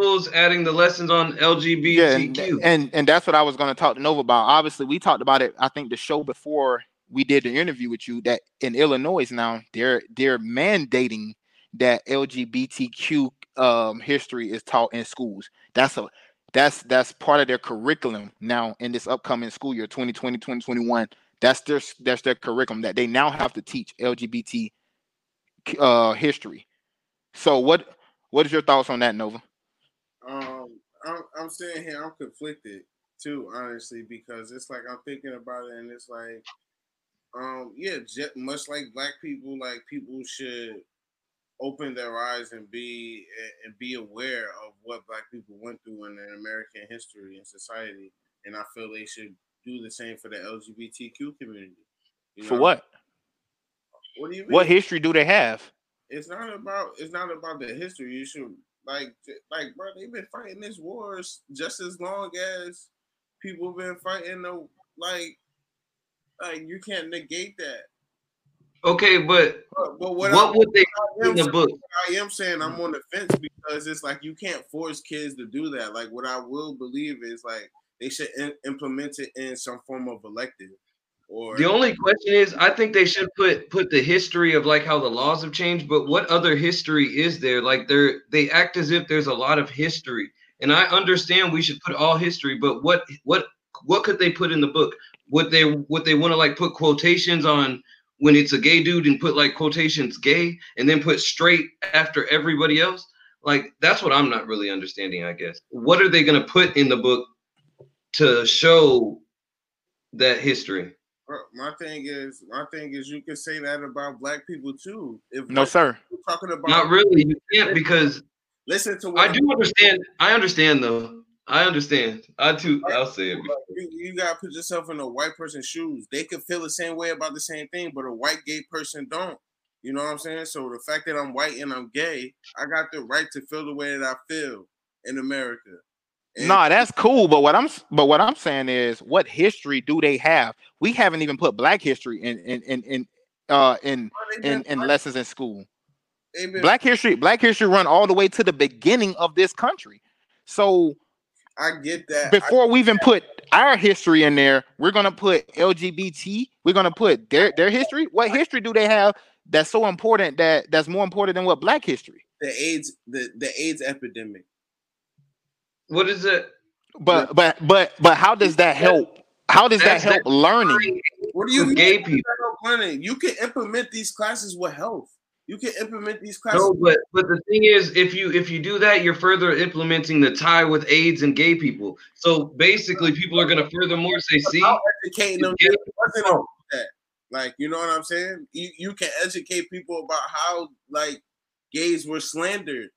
schools adding the lessons on LGBTQ? Yeah, and, and, and that's what I was going to talk to Nova about. Obviously, we talked about it. I think the show before we did the interview with you that in Illinois now they're they're mandating that LGBTQ um, history is taught in schools. That's a that's that's part of their curriculum now in this upcoming school year 2020 2021 that's their that's their curriculum that they now have to teach lgbt uh history so what what is your thoughts on that nova um i'm, I'm saying here i'm conflicted too honestly because it's like i'm thinking about it and it's like um, yeah, just, much like black people, like people should open their eyes and be and be aware of what black people went through in American history and society. And I feel they should do the same for the LGBTQ community. You know? For what? What do you mean? What history do they have? It's not about it's not about the history. You should like like bro, they've been fighting this wars just as long as people have been fighting the like like you can't negate that. Okay, but, but, but what, what would they in the book? I am saying I'm on the fence because it's like you can't force kids to do that. Like what I will believe is like they should in, implement it in some form of elective. Or the only question is, I think they should put put the history of like how the laws have changed. But what other history is there? Like they're they act as if there's a lot of history, and I understand we should put all history. But what what what could they put in the book? would they would they want to like put quotations on when it's a gay dude and put like quotations gay and then put straight after everybody else? Like that's what I'm not really understanding, I guess. What are they gonna put in the book to show that history? My thing is, my thing is, you can say that about black people too. If no, sir, talking about not really, you can't because listen to. I do understand. I understand though I understand. I too. I'll say it. You, you gotta put yourself in a white person's shoes. They could feel the same way about the same thing, but a white gay person don't. You know what I'm saying? So the fact that I'm white and I'm gay, I got the right to feel the way that I feel in America. And nah, that's cool. But what I'm but what I'm saying is, what history do they have? We haven't even put Black history in in in in uh in in, in lessons in school. Black history, Black history run all the way to the beginning of this country. So I get that. Before we even that. put our history in there, we're gonna put LGBT. We're gonna put their their history. What history do they have that's so important that that's more important than what Black history? The AIDS, the the AIDS epidemic. What is it? But but but but how does that help? How does that help learning? What do you mean? Gay people. Learning. You can implement these classes with health. You can implement these classes. No, but but the thing is, if you if you do that, you're further implementing the tie with AIDS and gay people. So basically, people are going to furthermore say, "See, educating them." That. Like, you know what I'm saying? You you can educate people about how like gays were slandered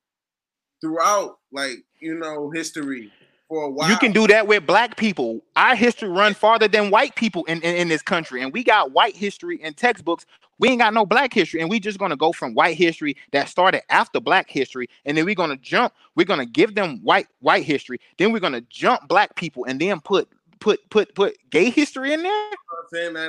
throughout, like you know, history for a while. You can do that with black people. Our history run farther than white people in, in, in this country, and we got white history in textbooks we ain't got no black history, and we just gonna go from white history that started after black history, and then we're gonna jump. We're gonna give them white white history. Then we're gonna jump black people, and then put put put put gay history in there.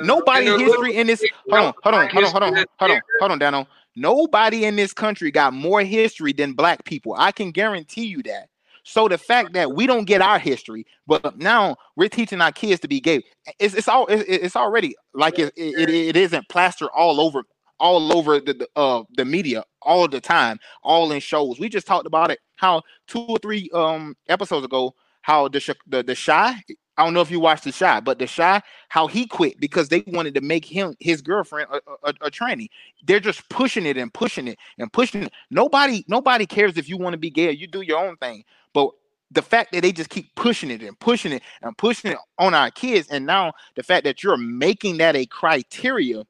Nobody history in this. Hold on, hold on, hold on, hold on, hold on, hold on, Dano. Nobody in this country got more history than black people. I can guarantee you that. So the fact that we don't get our history, but now we're teaching our kids to be gay, it's, it's all it's, it's already like it, it, it isn't plastered all over all over the, the uh the media all the time, all in shows. We just talked about it how two or three um episodes ago how the the the Chi I don't know if you watched the Chi, but the Chi, how he quit because they wanted to make him his girlfriend a, a, a tranny. They're just pushing it and pushing it and pushing it. Nobody, nobody cares if you want to be gay. You do your own thing. But the fact that they just keep pushing it and pushing it and pushing it on our kids, and now the fact that you're making that a criteria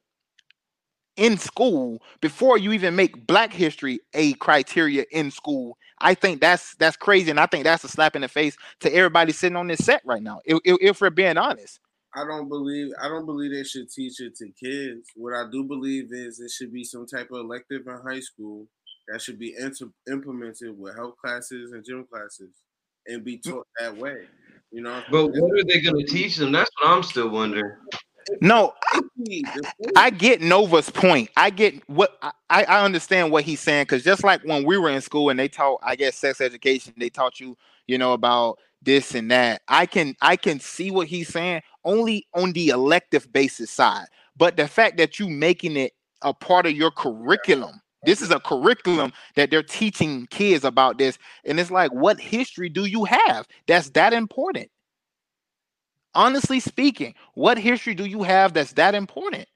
in school before you even make black history a criteria in school i think that's that's crazy and i think that's a slap in the face to everybody sitting on this set right now if, if, if we're being honest I don't believe I don't believe they should teach it to kids. What I do believe is it should be some type of elective in high school that should be inter- implemented with health classes and gym classes and be taught that way. You know. But what are they going to teach them? That's what I'm still wondering. No, I get Nova's point. I get what I, I understand what he's saying because just like when we were in school and they taught, I guess, sex education, they taught you, you know, about this and that. I can I can see what he's saying only on the elective basis side, but the fact that you making it a part of your curriculum. This is a curriculum that they're teaching kids about this, and it's like, what history do you have that's that important? Honestly speaking, what history do you have that's that important?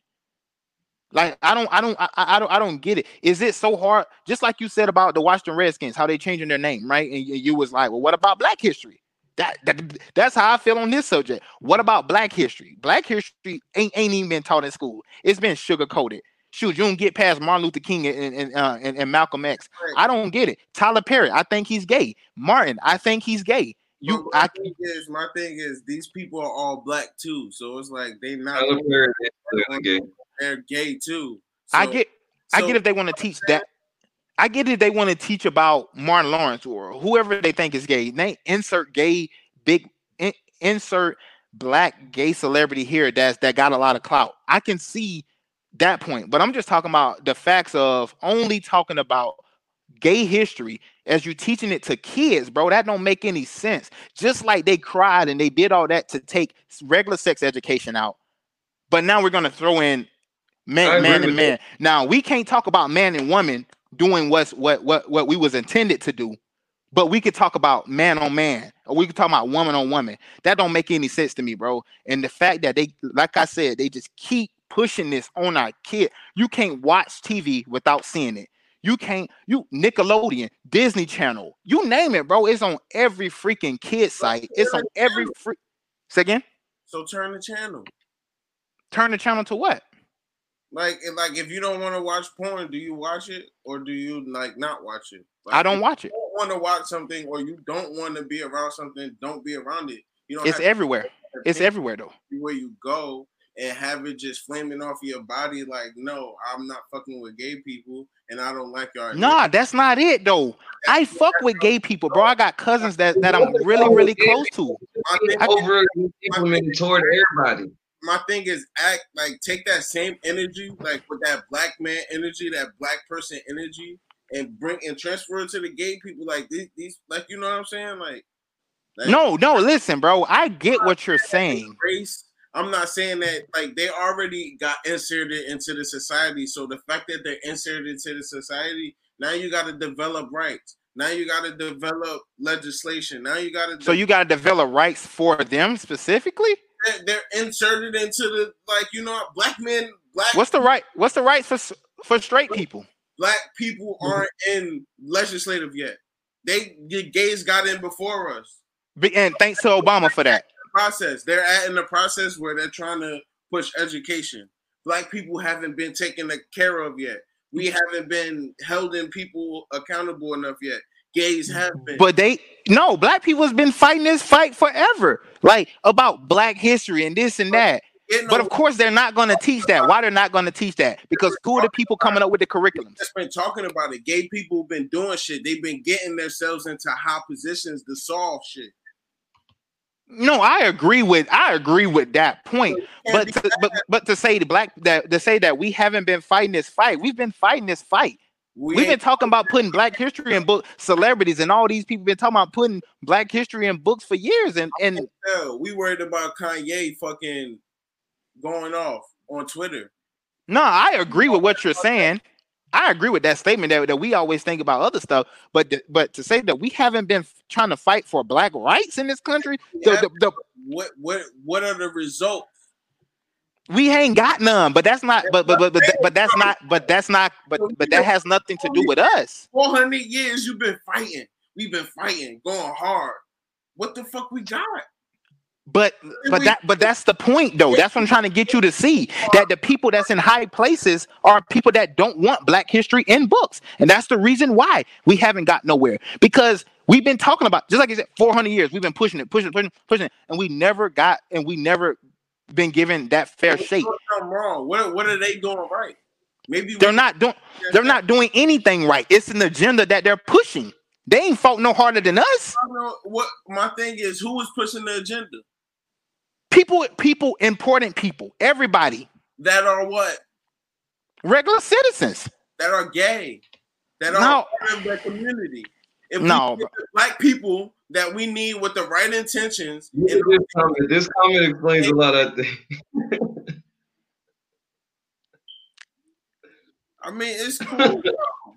Like I don't, I don't, I, I, don't, I don't get it. Is it so hard? Just like you said about the Washington Redskins, how they changing their name, right? And you, you was like, well, what about Black history? That, that that's how I feel on this subject. What about Black history? Black history ain't ain't even been taught in school. It's been sugar coated. Shoot, you don't get past Martin Luther King and and, uh, and, and Malcolm X. I don't get it. Tyler Perry, I think he's gay. Martin, I think he's gay. You, my I thing is, my thing is, these people are all black too, so it's like they not gay. they're gay too. So, I get, so, I get if they want to teach that. I get if they want to teach about Martin Lawrence or whoever they think is gay. They insert gay big in, insert black gay celebrity here that's that got a lot of clout. I can see that point, but I'm just talking about the facts of only talking about gay history as you're teaching it to kids, bro. That don't make any sense. Just like they cried and they did all that to take regular sex education out, but now we're gonna throw in man, man and man. Now we can't talk about man and woman doing what's what what what we was intended to do, but we could talk about man on man, or we could talk about woman on woman. That don't make any sense to me, bro. And the fact that they, like I said, they just keep pushing this on our kid. You can't watch TV without seeing it. You can't, you Nickelodeon, Disney Channel, you name it, bro. It's on every freaking kid site. It's on every free. Say again. So turn the channel. Turn the channel to what? Like, like if you don't want to watch porn, do you watch it or do you like not watch it? Like, I don't watch it. Don't want to watch something or you don't want to be around something, don't be around it. You know, it's everywhere. It's everywhere though. Where you go, and have it just flaming off your body like, no, I'm not fucking with gay people and I don't like y'all. Nah, that's not it though. I fuck with gay people, bro. I got cousins that, that I'm really, really close to. I over implemented toward everybody. My thing is act like take that same energy, like with that black man energy, that black person energy, and bring and transfer it to the gay people. Like these, these like you know what I'm saying? Like, like no, no, listen, bro. I get what you're saying. Race I'm not saying that like they already got inserted into the society. So the fact that they're inserted into the society, now you got to develop rights. Now you got to develop legislation. Now you got to. so you got to develop rights for them specifically. They're, they're, inserted into the like you know black men. Black. What's the right? What's the right for for straight people? Black people mm-hmm. aren't in legislative yet. They the gays got in before us. And thanks to Obama for that process. They're at in the process where they're trying to push education. Black people haven't been taken care of yet. We mm-hmm. haven't been held in people accountable enough yet. Gays have mm-hmm. been. But they no, black people has been fighting this fight forever. Like about black history and this and that. But of course, they're not going to teach that. Why they're not going to teach that? Because who are the people coming up with the curriculum? Just been talking about it. Gay people have been doing shit. They've been getting themselves into high positions to solve shit. No, I agree with I agree with that point. But to, but but to say the black that to say that we haven't been fighting this fight, we've been fighting this fight. We have been talking about putting black history in book celebrities and all these people been talking about putting black history in books for years and and we worried about Kanye fucking going off on Twitter. No, I agree with what you're saying. I agree with that statement that, that we always think about other stuff, but th- but to say that we haven't been trying to fight for black rights in this country, the, the, the, what what what are the results? We ain't got none, but that's not. But but but but, but that's not. But that's not. But but that has nothing to do with us. Four hundred years you've been fighting. We've been fighting, going hard. What the fuck we got? But but that but that's the point though. That's what I'm trying to get you to see that the people that's in high places are people that don't want black history in books. And that's the reason why we haven't got nowhere. Because we've been talking about just like I said 400 years we've been pushing it, pushing it, pushing, it, pushing it and we never got and we never been given that fair shake. I'm wrong. What what are they doing right? Maybe they're not doing they're not doing anything right. It's an agenda that they're pushing. They ain't fought no harder than us. What my thing is, who is pushing the agenda? People, people, important people, everybody that are what regular citizens that are gay, that are no. part of the community. If no, black people that we need with the right intentions. This comment, this comment explains a lot of things. I mean, it's cool.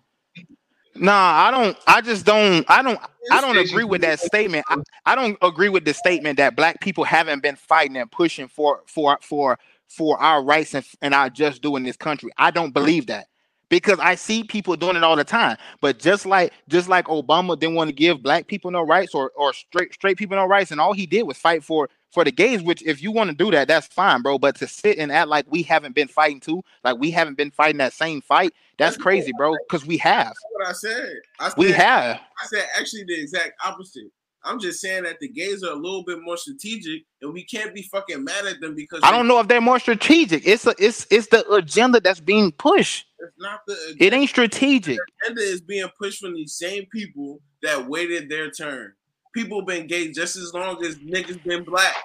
Nah, I don't. I just don't. I don't. I don't agree with that statement. I, I don't agree with the statement that black people haven't been fighting and pushing for for for for our rights and, and our just do in this country. I don't believe that because I see people doing it all the time. But just like just like Obama didn't want to give black people no rights or or straight straight people no rights, and all he did was fight for for the gays. Which if you want to do that, that's fine, bro. But to sit and act like we haven't been fighting too, like we haven't been fighting that same fight, that's crazy, bro. Because we have. That's what I said. I said. We have. I said actually the exact opposite. I'm just saying that the gays are a little bit more strategic, and we can't be fucking mad at them because I don't know if they're more strategic. It's a, it's it's the agenda that's being pushed. It's not the agenda. it ain't strategic. The agenda is being pushed from these same people that waited their turn. People been gay just as long as niggas been black.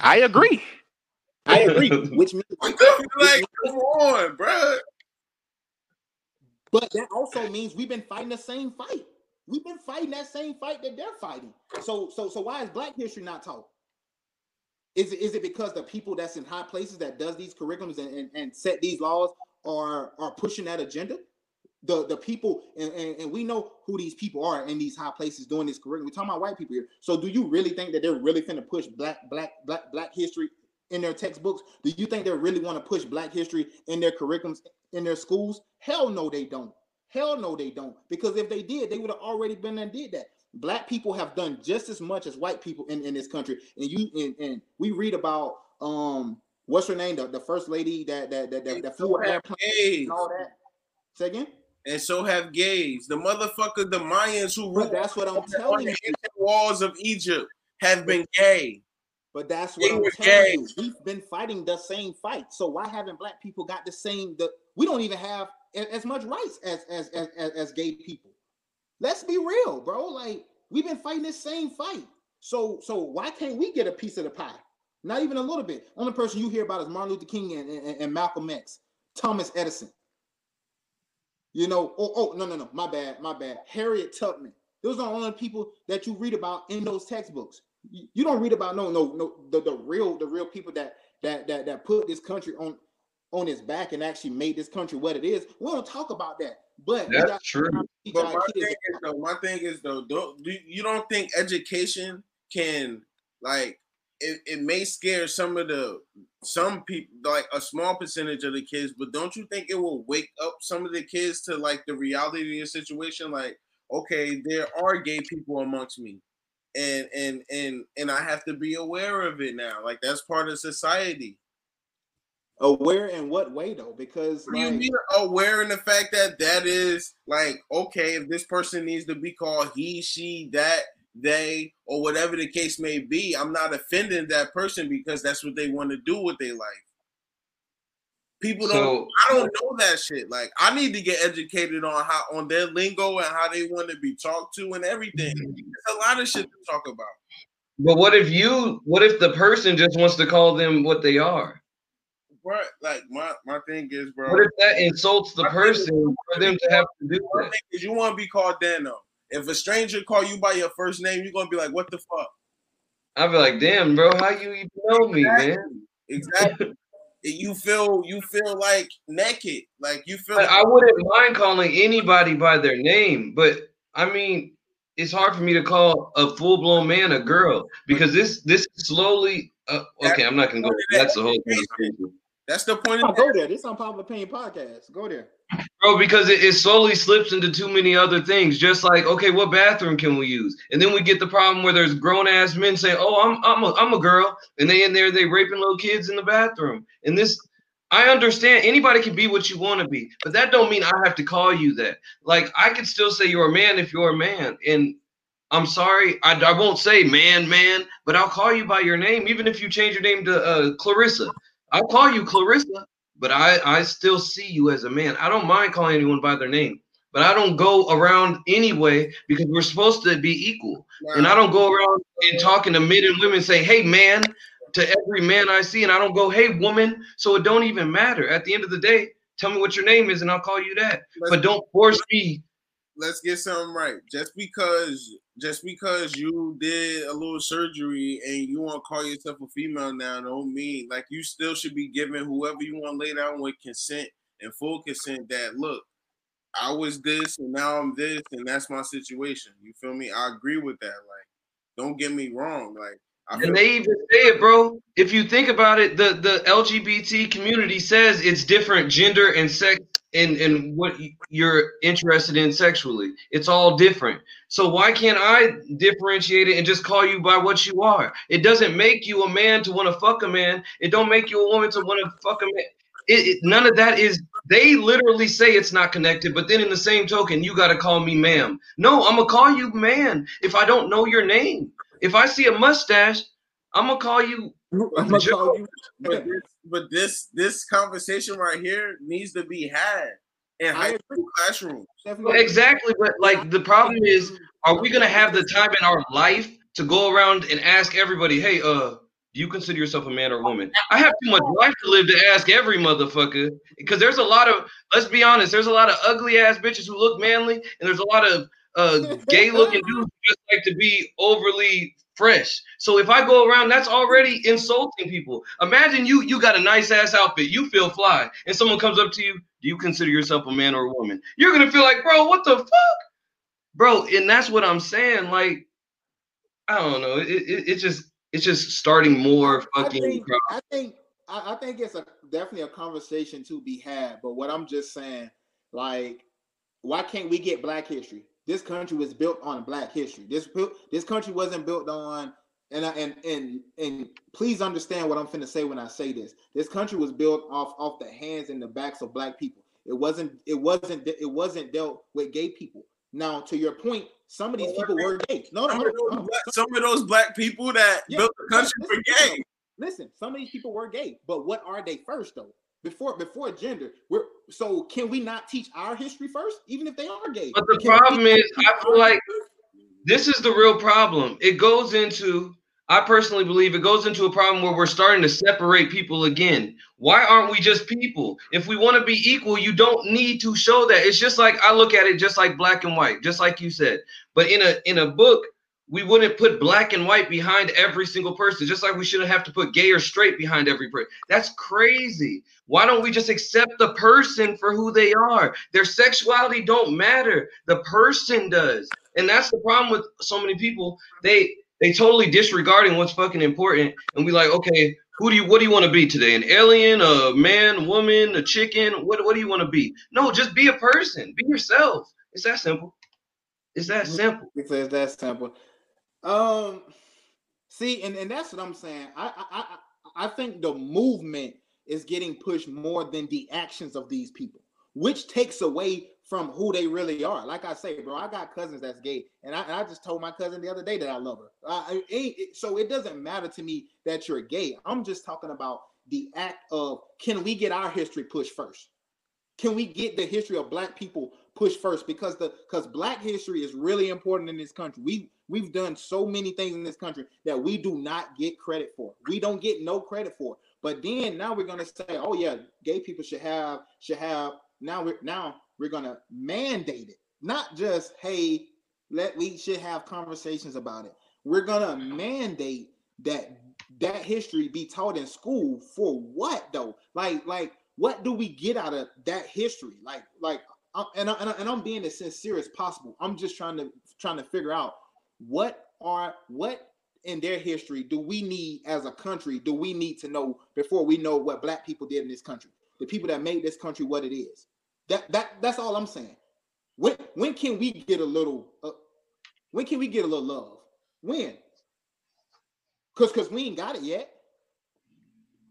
I agree. I agree. Which means like, come on, bro. But that also means we've been fighting the same fight. We've been fighting that same fight that they're fighting. So so so why is Black History not taught? Is it is it because the people that's in high places that does these curriculums and, and, and set these laws are are pushing that agenda? The the people and, and, and, we know who these people are in these high places doing this curriculum. We're talking about white people here. So do you really think that they're really gonna push black black black black history in their textbooks? Do you think they really want to push black history in their curriculums in their schools? Hell no, they don't. Hell no, they don't. Because if they did, they would have already been and did that. Black people have done just as much as white people in, in this country. And you and, and we read about um what's her name? The, the first lady that that that, that, that flew an airplane and all that. Say again? And so have gays. The motherfucker, the Mayans who but that's what I'm telling you. walls of Egypt have been gay. But that's what they I'm telling gay. you. We've been fighting the same fight. So why haven't black people got the same the we don't even have as much rights as as as as, as gay people. Let's be real, bro. Like we've been fighting this same fight. So so why can't we get a piece of the pie? Not even a little bit. Only person you hear about is Martin Luther King and, and, and Malcolm X, Thomas Edison. You know, oh, oh no, no, no, my bad, my bad. Harriet Tubman. Those are the only people that you read about in those textbooks. You, you don't read about no, no, no, the, the real, the real people that that that that put this country on on his back and actually made this country what it is. We don't talk about that. But that's true. But my thing, is, though, my thing is though, don't do you don't think education can like it, it may scare some of the some people like a small percentage of the kids, but don't you think it will wake up some of the kids to like the reality of the situation? Like, okay, there are gay people amongst me. And and and and I have to be aware of it now. Like that's part of society. Aware in what way though? Because like, you mean aware in the fact that that is like okay, if this person needs to be called he, she, that, they, or whatever the case may be, I'm not offending that person because that's what they want to do with their life. People don't. So, I don't know that shit. Like I need to get educated on how on their lingo and how they want to be talked to and everything. Mm-hmm. There's a lot of shit to talk about. But what if you? What if the person just wants to call them what they are? bro, like my my thing is, bro. What if that insults the person for them to have to do that? Is you want to be called Dano. If a stranger call you by your first name, you're gonna be like, "What the fuck?" I'll be like, "Damn, bro, how you even know me, exactly. man?" Exactly. you feel you feel like naked, like you feel. Like- I wouldn't mind calling anybody by their name, but I mean, it's hard for me to call a full blown man a girl because this this slowly. Uh, okay, I'm not gonna go. That's the whole thing. That's the point. Of go there. This on unpopular opinion podcast. Go there, bro. Because it, it slowly slips into too many other things. Just like, okay, what bathroom can we use? And then we get the problem where there's grown ass men saying, "Oh, I'm I'm a, I'm a girl," and they in there they raping little kids in the bathroom. And this, I understand anybody can be what you want to be, but that don't mean I have to call you that. Like I could still say you're a man if you're a man, and I'm sorry, I, I won't say man, man, but I'll call you by your name, even if you change your name to uh, Clarissa. I'll call you Clarissa, but I, I still see you as a man. I don't mind calling anyone by their name, but I don't go around anyway because we're supposed to be equal. Wow. And I don't go around and talking to men and women saying, hey, man, to every man I see. And I don't go, hey, woman. So it don't even matter. At the end of the day, tell me what your name is and I'll call you that. Let's, but don't force me. Let's get something right. Just because just because you did a little surgery and you want to call yourself a female now don't mean like you still should be giving whoever you want to lay down with consent and full consent that look i was this and now i'm this and that's my situation you feel me i agree with that like don't get me wrong like I and they even say it, bro. If you think about it, the, the LGBT community says it's different gender and sex and, and what you're interested in sexually. It's all different. So why can't I differentiate it and just call you by what you are? It doesn't make you a man to want to fuck a man. It don't make you a woman to want to fuck a man. It, it, none of that is. They literally say it's not connected, but then in the same token, you got to call me ma'am. No, I'm gonna call you man if I don't know your name. If I see a mustache, I'm gonna call you. I'm gonna call you. But this, this this conversation right here needs to be had in high school classroom. Exactly, but like the problem is, are we gonna have the time in our life to go around and ask everybody, hey, uh, do you consider yourself a man or a woman? I have too much life to live to ask every motherfucker because there's a lot of, let's be honest, there's a lot of ugly ass bitches who look manly, and there's a lot of uh, gay looking dudes who just like to be overly fresh. So if I go around, that's already insulting people. Imagine you you got a nice ass outfit, you feel fly, and someone comes up to you, do you consider yourself a man or a woman? You're gonna feel like, bro, what the fuck, bro? And that's what I'm saying. Like, I don't know. It, it, it's just it's just starting more fucking. I think I think, I think it's a definitely a conversation to be had. But what I'm just saying, like, why can't we get Black History? This country was built on Black history. This this country wasn't built on and and and and please understand what I'm finna say when I say this. This country was built off off the hands and the backs of black people. It wasn't it wasn't it wasn't dealt with gay people. Now, to your point, some of these people were gay. No, no, some, no, some of those black people that yeah, built the country were gay. Listen, some of these people were gay, but what are they first though? Before before gender, we're so can we not teach our history first, even if they are gay? But the problem is, I feel like this is the real problem. It goes into I personally believe it goes into a problem where we're starting to separate people again. Why aren't we just people? If we want to be equal, you don't need to show that. It's just like I look at it just like black and white, just like you said. But in a in a book, we wouldn't put black and white behind every single person, just like we shouldn't have to put gay or straight behind every person. That's crazy. Why don't we just accept the person for who they are? Their sexuality don't matter. The person does. And that's the problem with so many people. They they totally disregarding what's fucking important, and we like, okay, who do you what do you want to be today? An alien, a man, woman, a chicken? What what do you want to be? No, just be a person, be yourself. It's that simple. It's that mm-hmm. simple. It's that simple. Um, see, and, and that's what I'm saying. I I I think the movement is getting pushed more than the actions of these people, which takes away from who they really are. Like I say, bro, I got cousins that's gay, and I, and I just told my cousin the other day that I love her. It, so it doesn't matter to me that you're gay. I'm just talking about the act of can we get our history pushed first? Can we get the history of black people pushed first? Because the because black history is really important in this country. We we've done so many things in this country that we do not get credit for. We don't get no credit for. But then now we're gonna say, oh yeah, gay people should have should have now we're now we're gonna mandate it, not just hey, let we should have conversations about it. We're gonna mandate that that history be taught in school for what though? Like, like what do we get out of that history? Like, like, and I, and, I, and I'm being as sincere as possible. I'm just trying to trying to figure out what are what in their history do we need as a country? Do we need to know before we know what Black people did in this country? The people that made this country what it is. That that that's all I'm saying. When when can we get a little? Uh, when can we get a little love? When? Cause cause we ain't got it yet.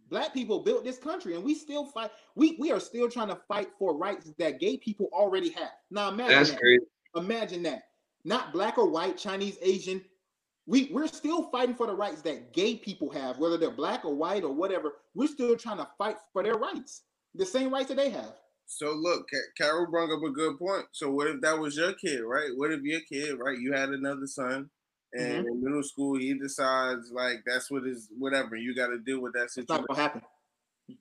Black people built this country, and we still fight. We we are still trying to fight for rights that gay people already have. Now imagine That's that. crazy. Imagine that. Not black or white, Chinese, Asian. We we're still fighting for the rights that gay people have, whether they're black or white or whatever. We're still trying to fight for their rights, the same rights that they have. So look, Carol brought up a good point. So what if that was your kid, right? What if your kid, right? You had another son, and Mm-hmm. in middle school he decides like that's what is whatever. You got to deal with that It's not gonna happen.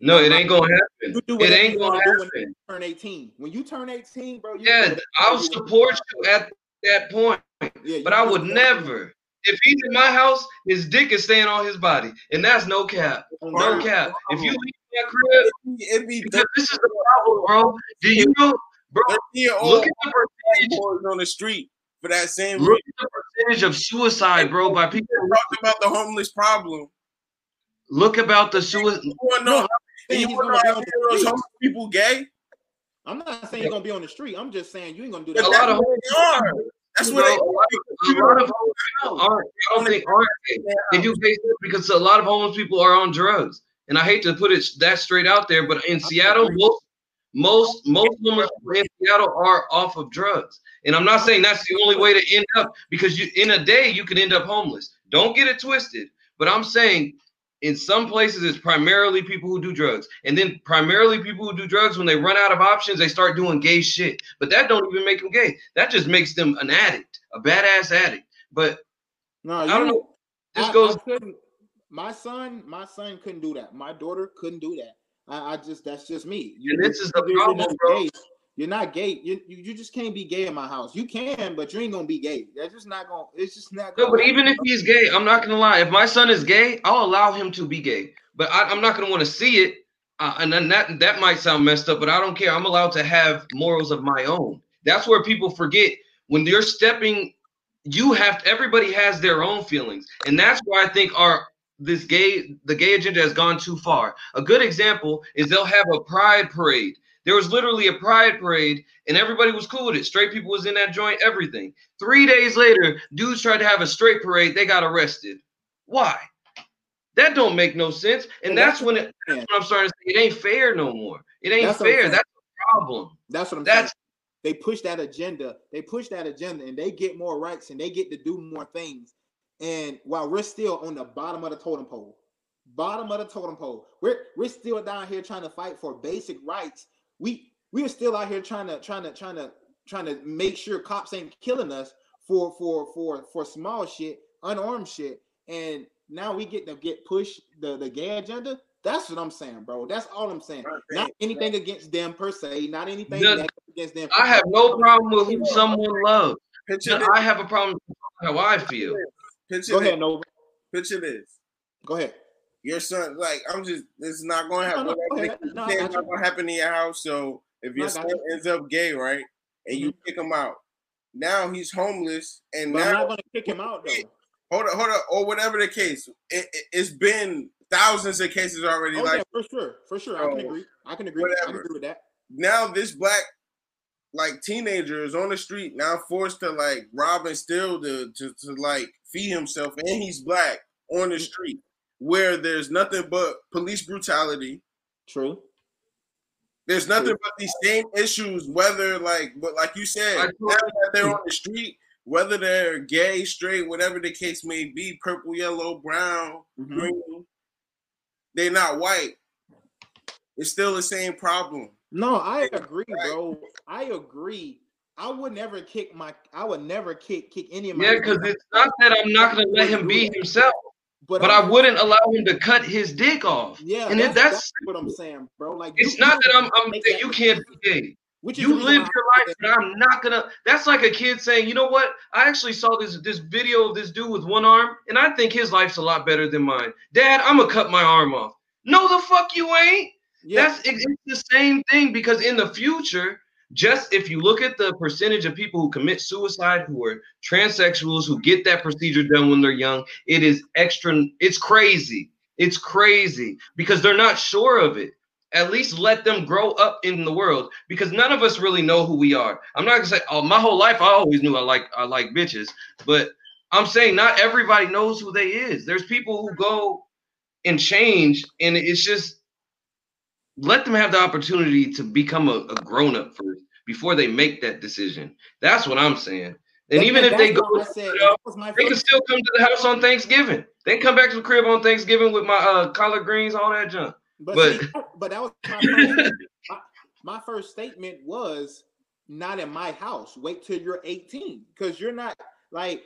No, it ain't gonna happen. You do It ain't you gonna wanna when happen. you turn 18. When you turn 18, bro, you Yeah, I'll support you at that point, Yeah, but I would whatever- never. If he's in my house, his dick is staying on his body, and that's no cap. No cap. If you leave that crib, It'd be because this is the problem, bro. Do you know, bro? Look at the percentage. boys on the street for that same Look reason. at the percentage of suicide, bro, by people. Talk about the homeless problem. Look about the suicide. You want to know? No, you want to know be how on many the of those homeless people gay? I'm not saying you're gonna be on the street. I'm just saying you ain't gonna do that. A lot of homeless are. That's what Bro, they a lot of, a lot of homeless people aren't. I don't think aren't gay. They do gay stuff because a lot of homeless people are on drugs. And I hate to put it that straight out there, but in Seattle, most most most homeless people in Seattle are off of drugs. And I'm not saying that's the only way to end up because you in a day you could end up homeless. Don't get it twisted. But I'm saying in some places it's primarily people who do drugs. And then primarily people who do drugs when they run out of options, they start doing gay shit. But that don't even make them gay. That just makes them an addict, a badass addict. But No, I don't know. This I- goes I. My son, my son couldn't do that. My daughter couldn't do that. I, I just that's just me. You, And this is the problem, bro. gay. You're not gay. You, you you just can't be gay in my house. You can, but you ain't gonna be gay. That's just not gonna. It's just not. No, Gonna but even if he's gay, I'm not gonna lie. If my son is gay, I'll allow him to be gay. But I, I'm not gonna want to see it. Uh, and then that that might sound messed up, but I don't care. I'm allowed to have morals of my own. That's where people forget when you're stepping. You have everybody has their own feelings, and that's why I think our this gay the gay agenda has gone too far. A good example is they'll have a pride parade. There was literally a pride parade, and everybody was cool with it. Straight people was in that joint, everything. Three days later, dudes tried to have a straight parade. They got arrested. Why? That don't make no sense. And that's when it, that's when I'm starting to say it ain't fair no more. It ain't That's fair. That's a problem. That's what I'm That's saying. They push that agenda. They push that agenda, and they get more rights, and they get to do more things. And while we're still on the bottom of the totem pole, bottom of the totem pole, we're we're still down here trying to fight for basic rights. We we're still out here trying to trying to trying to trying to make sure cops ain't killing us for for for for small shit, unarmed shit. And now we get to get pushed the the gay agenda. That's what I'm saying, bro. That's all I'm saying. Right, Not anything against them per se. Not anything No, against them. I have no problem with who someone loves. Picture But this. I have a problem with how I feel. Picture Go this. ahead, Nova. Picture this. Go ahead. Your son, like, I'm just, this is not going to happen. no, No, say it's not going to happen in your house. So if your No, son ends up gay, right, and you mm-hmm. kick him out, now he's homeless, and But I'm not gonna kick him out though. hold on, hold on, or whatever the case. It, it, it's been thousands of cases already. Oh like yeah, for sure, for sure. I can agree. I can agree. I can whatever. agree with that. now, this black like teenager is on the street now, forced to like rob and steal to to, to like feed himself, and he's black on the mm-hmm. street where there's nothing but police brutality. True. There's nothing but these same issues, whether like, but like you said, I now that they're on the street, whether they're gay, straight, whatever the case may be, purple, yellow, brown, Mhm. green, they're not white. It's still the same problem. No, I agree, bro. I agree. I would never kick my. I would never kick kick any of my. Yeah, because it's not that I'm not gonna let him be himself, but I I'm- wouldn't allow him to cut his dick off. Yeah, and that's, that's that's what I'm saying, bro. Like it's you- not you that I'm I'm that you can't be gay. Which you lived your life, but I'm not gonna. That's like a kid saying, you know what? I actually saw this this video of this dude with one arm, and I think his life's a lot better than mine. Dad, I'm gonna cut my arm off. No, the fuck you ain't. Yeah. That's it's the same thing because in the future, just if you look at the percentage of people who commit suicide who are transsexuals who get that procedure done when they're young, it is extra. It's crazy. It's crazy because they're not sure of it at least let them grow up in the world because none of us really know who we are. I'm not gonna say, oh, my whole life I always knew I like I like bitches, but I'm saying not everybody knows who they is. There's people who go and change, and it's just let them have the opportunity to become a, a grown up first before they make that decision. That's what I'm saying. And even if they go, said, they can still come to the house on Thanksgiving. They come back to the crib on Thanksgiving with my uh, collard greens, all that junk. But but, see, but that was my first, my, my first statement was not in my house. Wait till you're 18 because you're not like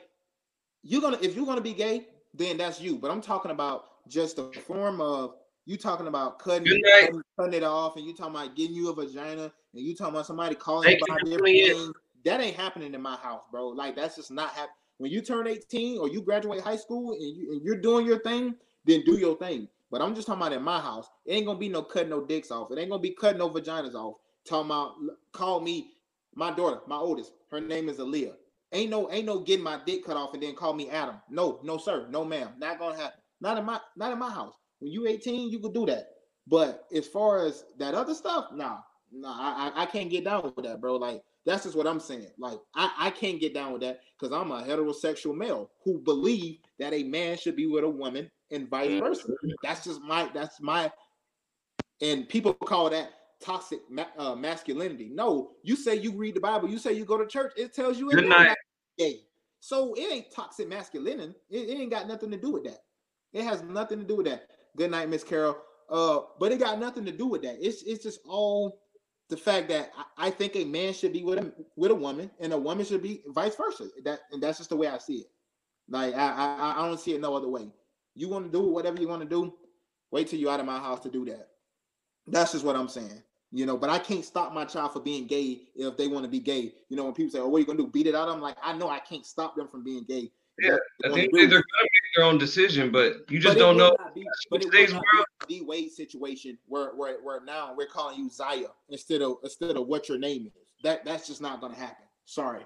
you're gonna if you're gonna be gay, then that's you. But I'm talking about just a form of you talking about cutting, cutting, cutting, it off, and you talking about getting you a vagina, and you talking about somebody calling you by different things. That ain't happening in my house, bro. Like that's just not happening. When you turn 18 or you graduate high school and, you, and you're doing your thing, then do your thing. But I'm just talking about in my house. It ain't gonna be no cutting no dicks off. It ain't gonna be cutting no vaginas off. Talking about call me my daughter, my oldest. Her name is Aaliyah. Ain't no ain't no getting my dick cut off and then call me Adam. No, no sir, no ma'am. Not gonna happen. Not in my not in my house. When you 18, you could do that. But as far as that other stuff, nah, nah, I, I can't get down with that, bro. Like that's just what I'm saying. Like I, I can't get down with that because I'm a heterosexual male who believe that a man should be with a woman and vice versa. That's just my that's my and people call that toxic ma- uh, masculinity. No, you say you read the Bible, you say you go to church, it tells you Good night. gay. So it ain't toxic masculinity. It, it, ain't got nothing to do with that. It has nothing to do with that. Good night, Miss Carol. Uh, but it got nothing to do with that. It's it's just all the fact that I, I think a man should be with a with a woman and a woman should be vice versa. That and that's just the way I see it. Like I I, I don't see it no other way. You want to do whatever you want to do. Wait till you're out of my house to do that. That's just what I'm saying. You know, but I can't stop my child for being gay if they want to be gay. You know, when people say, "Oh, what are you gonna do? Beat it out?" I'm like, I know I can't stop them from being gay. Yeah, I think they're gonna make their own decision, but you just but don't know. Be, but today's world, the Wade situation where, where where now we're calling you Zaya instead of instead of what your name is. That that's just not gonna happen. Sorry,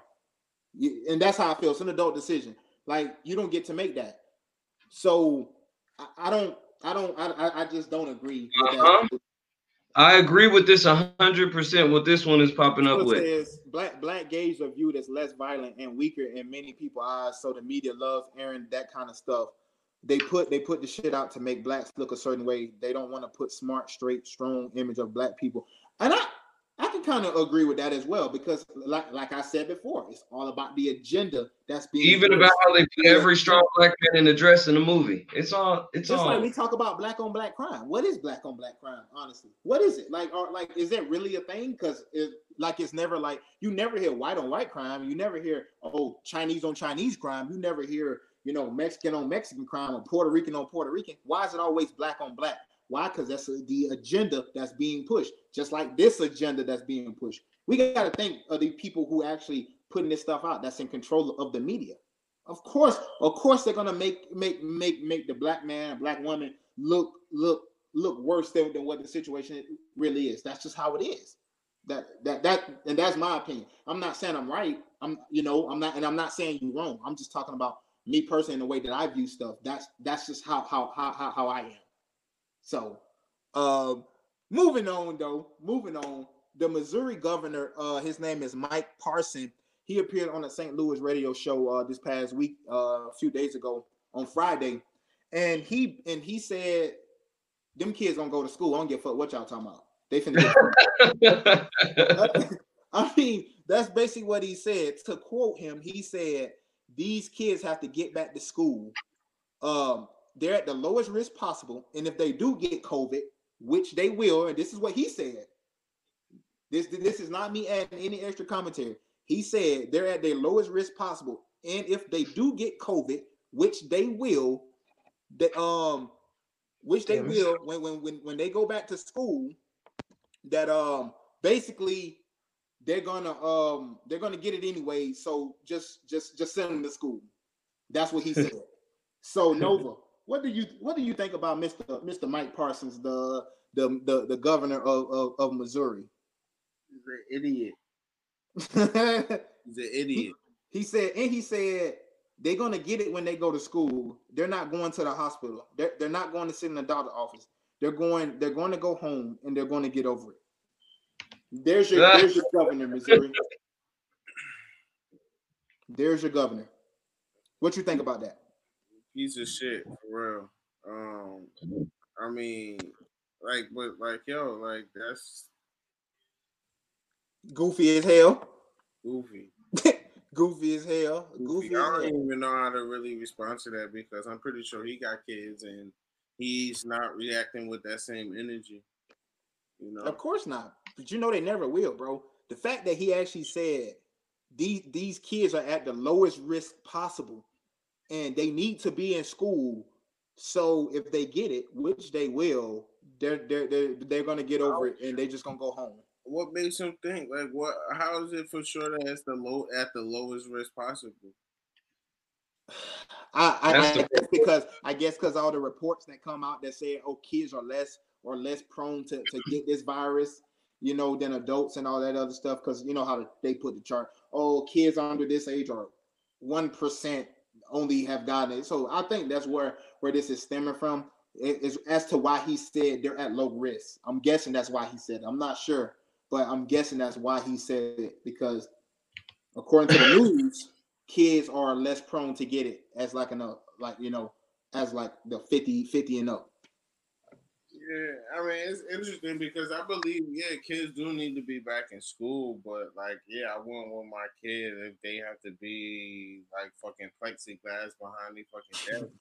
you, and that's how I feel. It's an adult decision. Like you don't get to make that. So I, I don't, I don't, I, I just don't agree. Uh-huh. I agree with this hundred percent. What this one is popping up with. is black black gays are viewed as less violent and weaker in many people's eyes, so the media loves airing that kind of stuff. They put they put the shit out to make blacks look a certain way. They don't want to put smart, straight, strong image of black people. And I kind of agree with that as well because, like, like I said before, it's all about the agenda that's being even about how they put every strong black man in the dress in the movie. It's all it's just all like we talk about black on black crime. What is black on black crime? Honestly, what is it like? Or like, is that really a thing? Because it like it's never like you never hear white on white crime. You never hear oh Chinese on Chinese crime. You never hear you know Mexican on Mexican crime or Puerto Rican on Puerto Rican. Why is it always black on black? Why? Because that's the agenda that's being pushed, just like this agenda that's being pushed. We got to think of the people who actually putting this stuff out that's in control of the media. Of course, of course, they're gonna make make make make the black man, black woman look look look worse than, than what the situation really is. That's just how it is. That that that and that's my opinion. I'm not saying I'm right. I'm you know I'm not and I'm not saying you're wrong. I'm just talking about me personally in the way that I view stuff. That's that's just how how how how I am. So, um, moving on though, moving on. The Missouri governor, uh, his name is Mike Parson. He appeared on a St. Louis radio show uh, this past week, uh, a few days ago on Friday, and he and he said, "Them kids don't go to school. I don't give a fuck what y'all talking about. They finna." I mean, that's basically what he said. To quote him, he said, "These kids have to get back to school. Um, they're at the lowest risk possible. And if they do get COVID, which they will, and this is what he said. This this is not me adding any extra commentary. He said they're at their lowest risk possible. And if they do get COVID, which they will, that um, which they will when, when when when they go back to school, that um basically they're gonna um they're gonna get it anyway. So just just just send them to school. That's what he said. so Nova, what do you what do you think about Mr. Mr. Mike Parsons, the the the, the governor of, of, of Missouri? He's an idiot. He's an idiot. He, he said, and he said they're gonna get it when they go to school. They're not going to the hospital. They're, they're not going to sit in the doctor office. They're going, they're going to go home and they're going to get over it. There's your there's your governor, Missouri. There's your governor. What you think about that? Piece of shit for real. Um, I mean, like, but like, yo, like that's goofy as hell. Goofy. goofy as hell. Goofy. goofy I don't hell. even know how to really respond to that because I'm pretty sure he got kids and he's not reacting with that same energy. You know, of course not. But you know they never will, bro. The fact that he actually said these these kids are at the lowest risk possible, and they need to be in school. So if they get it, which they will, they're they're they're, they're gonna get over it, and they're just gonna go home. What makes them think like what? How is it for sure that it's the low at the lowest risk possible? I, I, I guess because I guess because all the reports that come out that say oh kids are less or less prone to, to get this virus, you know, than adults and all that other stuff. Because you know how they put the chart. Oh, kids under this age are one percent only have gotten it. So I think that's where where this is stemming from. Is as to why he said they're at low risk. I'm guessing that's why he said. It. I'm not sure, but I'm guessing that's why he said it because according to the news, kids are less prone to get it as like an uh, like you know as like the 50 50 and up. Yeah, I mean it's interesting because I believe yeah, kids do need to be back in school, but like yeah, I wouldn't want my kid if they have to be like fucking plexiglass behind the fucking desk.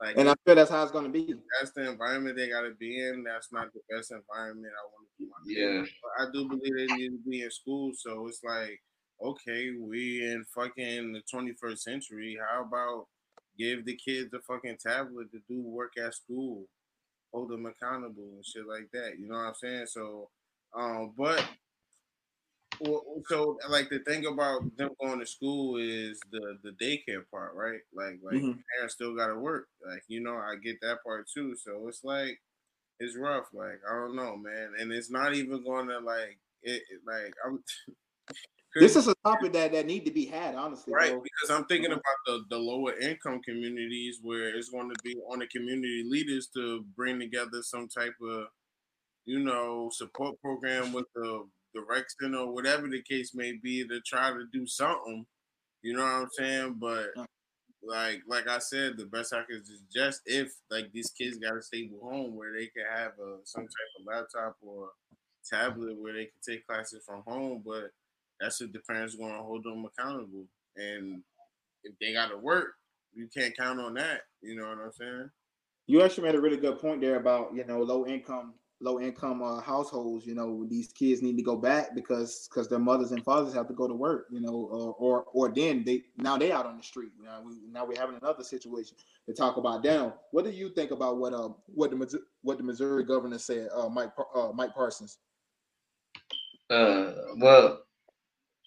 Like, and I feel that's how it's gonna be. That's the environment they gotta be in. That's not the best environment I want to be. Yeah, but I do believe they need to be in school. So it's like, okay, we in fucking the 21st century. How about give the kids a fucking tablet to do work at school? Hold them accountable and shit like that. You know what I'm saying? So, um, but so like the thing about them going to school is the the daycare part, right? Like like mm-hmm. parents still got to work. Like you know, I get that part too. So it's like it's rough. Like I don't know, man, and it's not even going to like it. Like I'm. this is a topic that that need to be had, honestly. Right, bro. because I'm thinking uh-huh. about the the lower income communities where it's going to be on the community leaders to bring together some type of, you know, support program with the the rec or whatever the case may be to try to do something. You know what I'm saying? But like like I said, the best I could suggest if like these kids got a stable home where they can have a some type of laptop or tablet where they can take classes from home, but that's if the parents going to hold them accountable. And if they got to work, you can't count on that. You know what I'm saying? You actually made a really good point there about you know low income low income uh, households. You know these kids need to go back because because their mothers and fathers have to go to work. You know, or or, or then they now they out on the street. You know, we, now we're having another situation to talk about. Down. What do you think about what uh what the what the Missouri governor said, uh, Mike uh, Mike Parsons? Uh, well,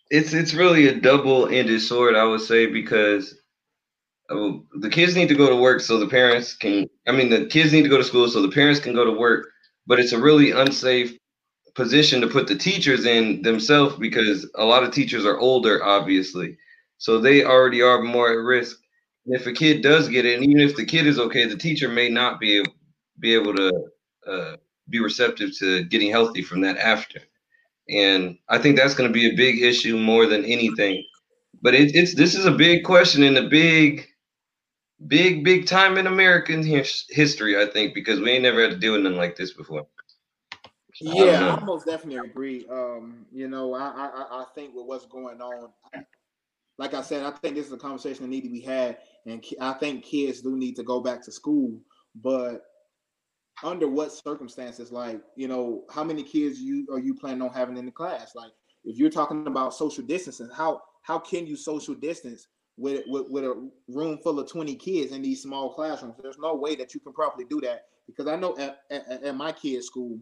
it's it's really a double-ended sword, I would say, because uh, the kids need to go to work so the parents can. I mean, the kids need to go to school so the parents can go to work. But it's a really unsafe position to put the teachers in themselves because a lot of teachers are older, obviously, so they already are more at risk. And if a kid does get it, and even if the kid is okay, the teacher may not be be able to uh, be receptive to getting healthy from that after. And I think that's going to be a big issue more than anything. But it, it's this is a big question in a big, big, big time in American his, history. I think because we ain't never had to deal with nothing like this before. Yeah, I, I most definitely agree. Um, you know, I, I I think with what's going on, like I said, I think this is a conversation that need to be had, and I think kids do need to go back to school. But under what circumstances like you know how many kids you are you planning on having in the class like if you're talking about social distancing how how can you social distance with, with with a room full of 20 kids in these small classrooms there's no way that you can properly do that because i know at, at, at my kids school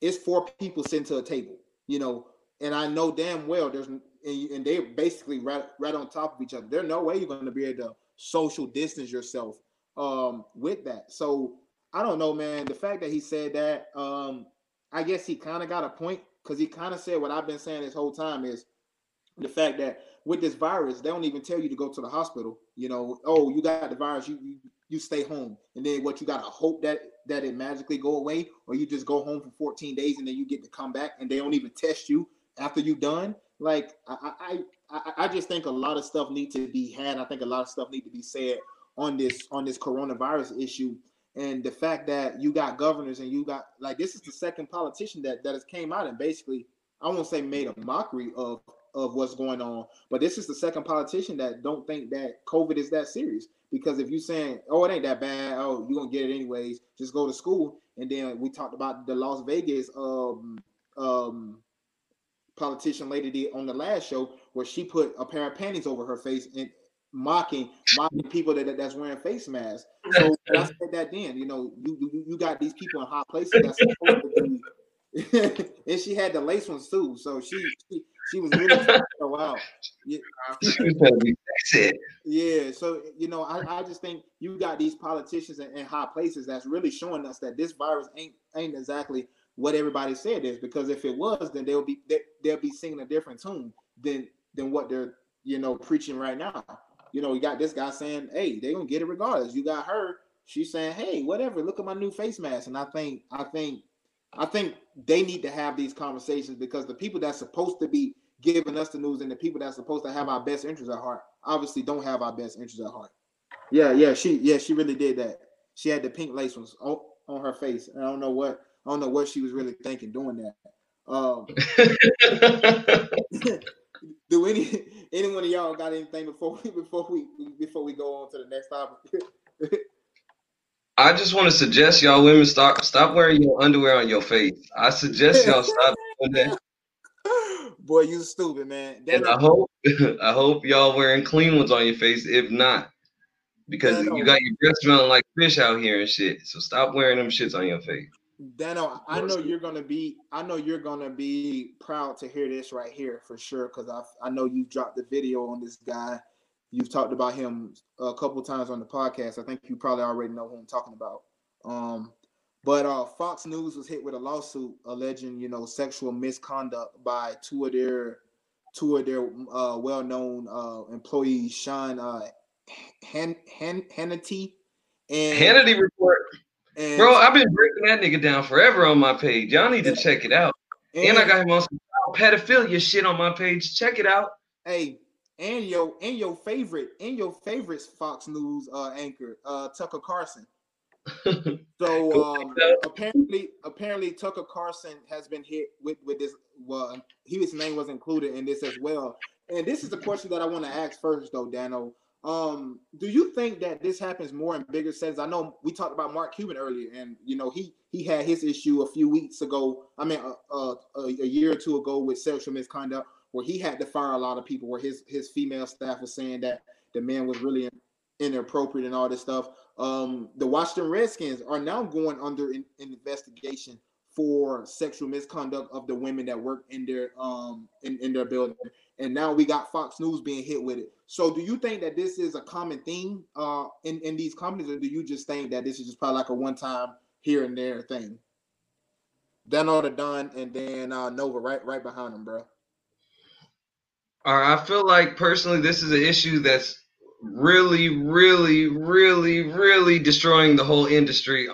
it's four people sitting to a table you know and I know damn well there's and they're basically right right on top of each other. There's no way you're going to be able to social distance yourself um, with that. So I don't know, man. The fact that he said that, um, I guess he kind of got a point because he kind of said what I've been saying this whole time is the fact that with this virus, they don't even tell you to go to the hospital. You know, oh, you got the virus, you you, you stay home, and then what you got to hope that that it magically go away, or you just go home for 14 days and then you get to come back, and they don't even test you after you done. Like I I I, I just think a lot of stuff need to be had. I think a lot of stuff need to be said on this on this coronavirus issue and the fact that you got governors and you got like this is the second politician that that has came out and basically I won't say made a mockery of of what's going on, but this is the second politician that don't think that COVID is that serious. Because if you're saying, "Oh, it ain't that bad," oh, you're gonna get it anyways, just go to school. And then we talked about the Las Vegas um um politician lady did on the last show where she put a pair of panties over her face and mocking mocking people that, that's wearing face masks. So I said that then, you know, you, you you got these people in hot places that's supposed to be and she had the lace ones too. So she she, she was really so out. Yeah. yeah. So you know, I, I just think you got these politicians in, in high places that's really showing us that this virus ain't ain't exactly what everybody said is. Because if it was, then they'll be they, they'll be singing a different tune than than what they're you know preaching right now. You know, you got this guy saying, "Hey, they're gonna get it regardless." You got her. She's saying, "Hey, whatever. Look at my new face mask." And I think, I think, I think they need to have these conversations because the people that's supposed to be giving us the news and the people that's supposed to have our best interests at heart obviously don't have our best interests at heart. Yeah, yeah, she, yeah, she really did that. She had the pink lace ones on, on her face, and I don't know what, I don't know what she was really thinking doing that. Um, do any any one of y'all got anything before we before we before we go on to the next topic? I just want to suggest y'all women stop stop wearing your underwear on your face. I suggest y'all stop doing that. Boy, you stupid man. and I hope I hope y'all wearing clean ones on your face. If not, because you got your breath smelling like fish out here and shit. So stop wearing them shits on your face. Dano, I know you're gonna be. I know you're gonna be proud to hear this right here for sure, because I I know you dropped the video on this guy. You've talked about him a couple times on the podcast. I think you probably already know who I'm talking about. Um, but uh, Fox News was hit with a lawsuit alleging, you know, sexual misconduct by two of their two of their uh, well-known uh, employees, Sean uh, Han- Han- Hannity and Hannity report. And, Bro, I've been breaking that nigga down forever on my page. Y'all need to check it out. And, and I got him on some pedophilia shit on my page. Check it out. Hey, and your and your favorite and your favorite Fox News uh, anchor, uh, Tucker Carlson. so um, apparently, apparently Tucker Carlson has been hit with with this. Well, his name was included in this as well. And this is the question that I want to ask first, though, Dano. Um, do you think that this happens more in bigger settings? I know we talked about Mark Cuban earlier, and you know he he had his issue a few weeks ago. I mean, uh, uh, a, a year or two ago with sexual misconduct, where he had to fire a lot of people. Where his his female staff was saying that the man was really inappropriate and all this stuff. Um, the Washington Redskins are now going under in investigation for sexual misconduct of the women that work in their um in, in their building and now we got Fox News being hit with it. So, do you think that this is a common theme uh, in in these companies, or do you just think that this is just probably like a one time here and there thing? Then all the done, and then uh, Nova right right behind them, bro. All right, I feel like personally, this is an issue that's really, really, really, really destroying the whole industry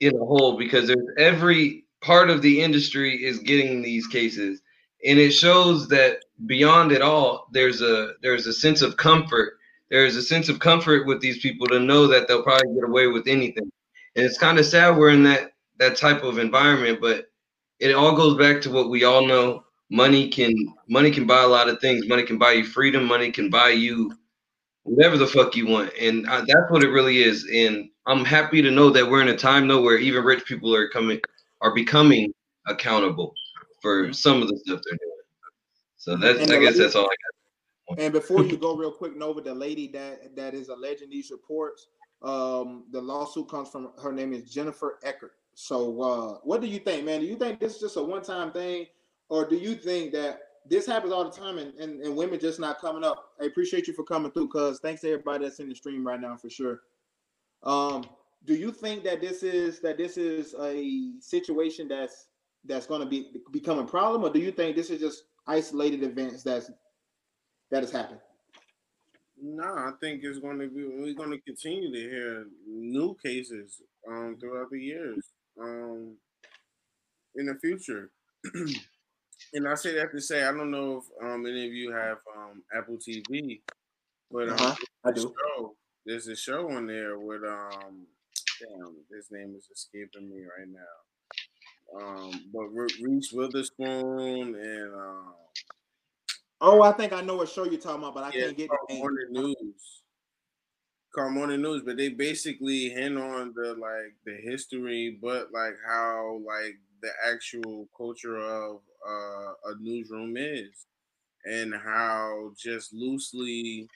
in a whole because there's every part of the industry is getting these cases. And it shows that beyond it all there's a there's a sense of comfort. There's a sense of comfort with these people to know that they'll probably get away with anything. And it's kind of sad we're in that that type of environment but it all goes back to what we all know. Money can money can buy a lot of things. Money can buy you freedom. Money can buy you whatever the fuck you want. And I, that's what it really is. And i'm happy to know that we're in a time though where even rich people are coming are becoming accountable for some of the stuff they're doing. So that's and I guess lady, that's all I got. And before you go real quick, Nova, the lady that that is alleging these reports, um, the lawsuit comes from her name is Jennifer Eckhart. So uh, what do you think, man? Do you think this is just a one-time thing? or do you think that this happens all the time and, and, and women just not coming up? I appreciate you for coming through, cuz thanks to everybody that's in the stream right now for sure. Um, do you think that this is that this is a situation that's that's going to be become a problem, or do you think this is just isolated events that's that has happened? No, I think it's going to be. We're going to continue to hear new cases um, throughout the years um, in the future. and I say that to say I don't know if um, any of you have um, Apple TV, but um, uh-huh. I do. Show, there's a show on there with um, damn, his name is escaping me right now. Um, but Reese Witherspoon and um, Oh, I think I know what show you're talking about, but I yeah, can't get the Morning News. Car Morning News, but they basically hint on the like the history, but like how like the actual culture of uh, a newsroom is, and how just loosely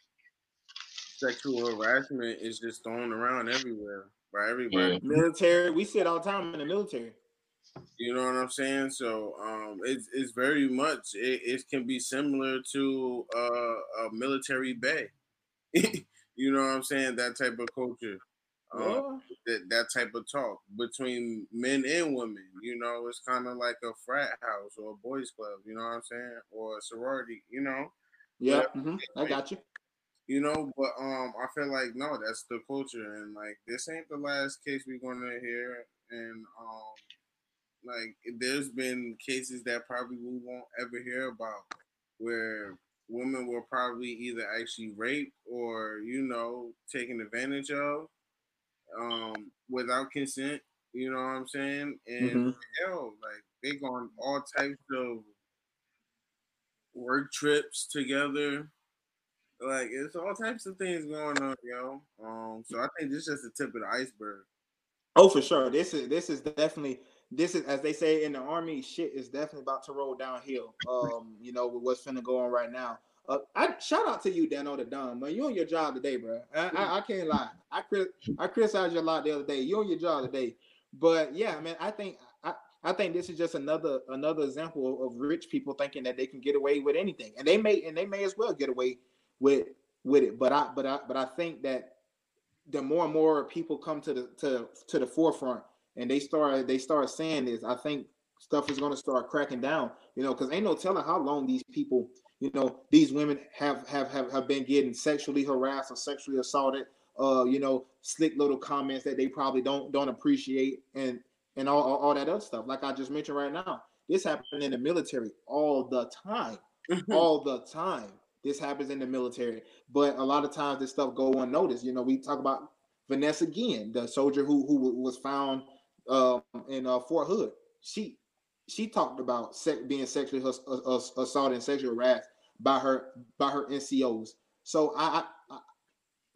sexual harassment is just thrown around everywhere by everybody. Military, we see it all the time in the military. You know what I'm saying? So um, it's it's very much it, it can be similar to uh, a military bay. you know what I'm saying? That type of culture, uh, that that type of talk between men and women. You know, it's kind of like a frat house or a boys club. You know what I'm saying? Or a sorority. You know? Yeah, mm-hmm. I got you. You know, but um, I feel like no, that's the culture, and like this ain't the last case we're gonna hear, and um like there's been cases that probably we won't ever hear about where women were probably either actually raped or you know taken advantage of um without consent you know what i'm saying and mm-hmm. hell like they go on all types of work trips together like it's all types of things going on yo um so i think this is just the tip of the iceberg oh for sure this is this is definitely this is as they say in the army, shit is definitely about to roll downhill. Um, you know, with what's finna go on right now. Uh, I shout out to you, Dano the Don, man. You on your job today, bro. I, I, I can't lie. I I criticized you a lot the other day. You on your job today, but yeah, man. I think I, I think this is just another another example of rich people thinking that they can get away with anything, and they may and they may as well get away with with it. But I but I but I think that the more and more people come to the to to the forefront and they start they start saying this, I think stuff is going to start cracking down. You know, because ain't no telling how long these people, you know, these women have have have, have been getting sexually harassed or sexually assaulted. Uh, you know, slick little comments that they probably don't don't appreciate, and and all, all, all that other stuff. Like I just mentioned right now, this happens in the military all the time, all the time. This happens in the military, but a lot of times this stuff go unnoticed. You know, we talk about Vanessa Guillen, the soldier who who was found um, in uh, Fort Hood. She she talked about being sexually assaulted and sexually harassed by her by her NCOs. So I, I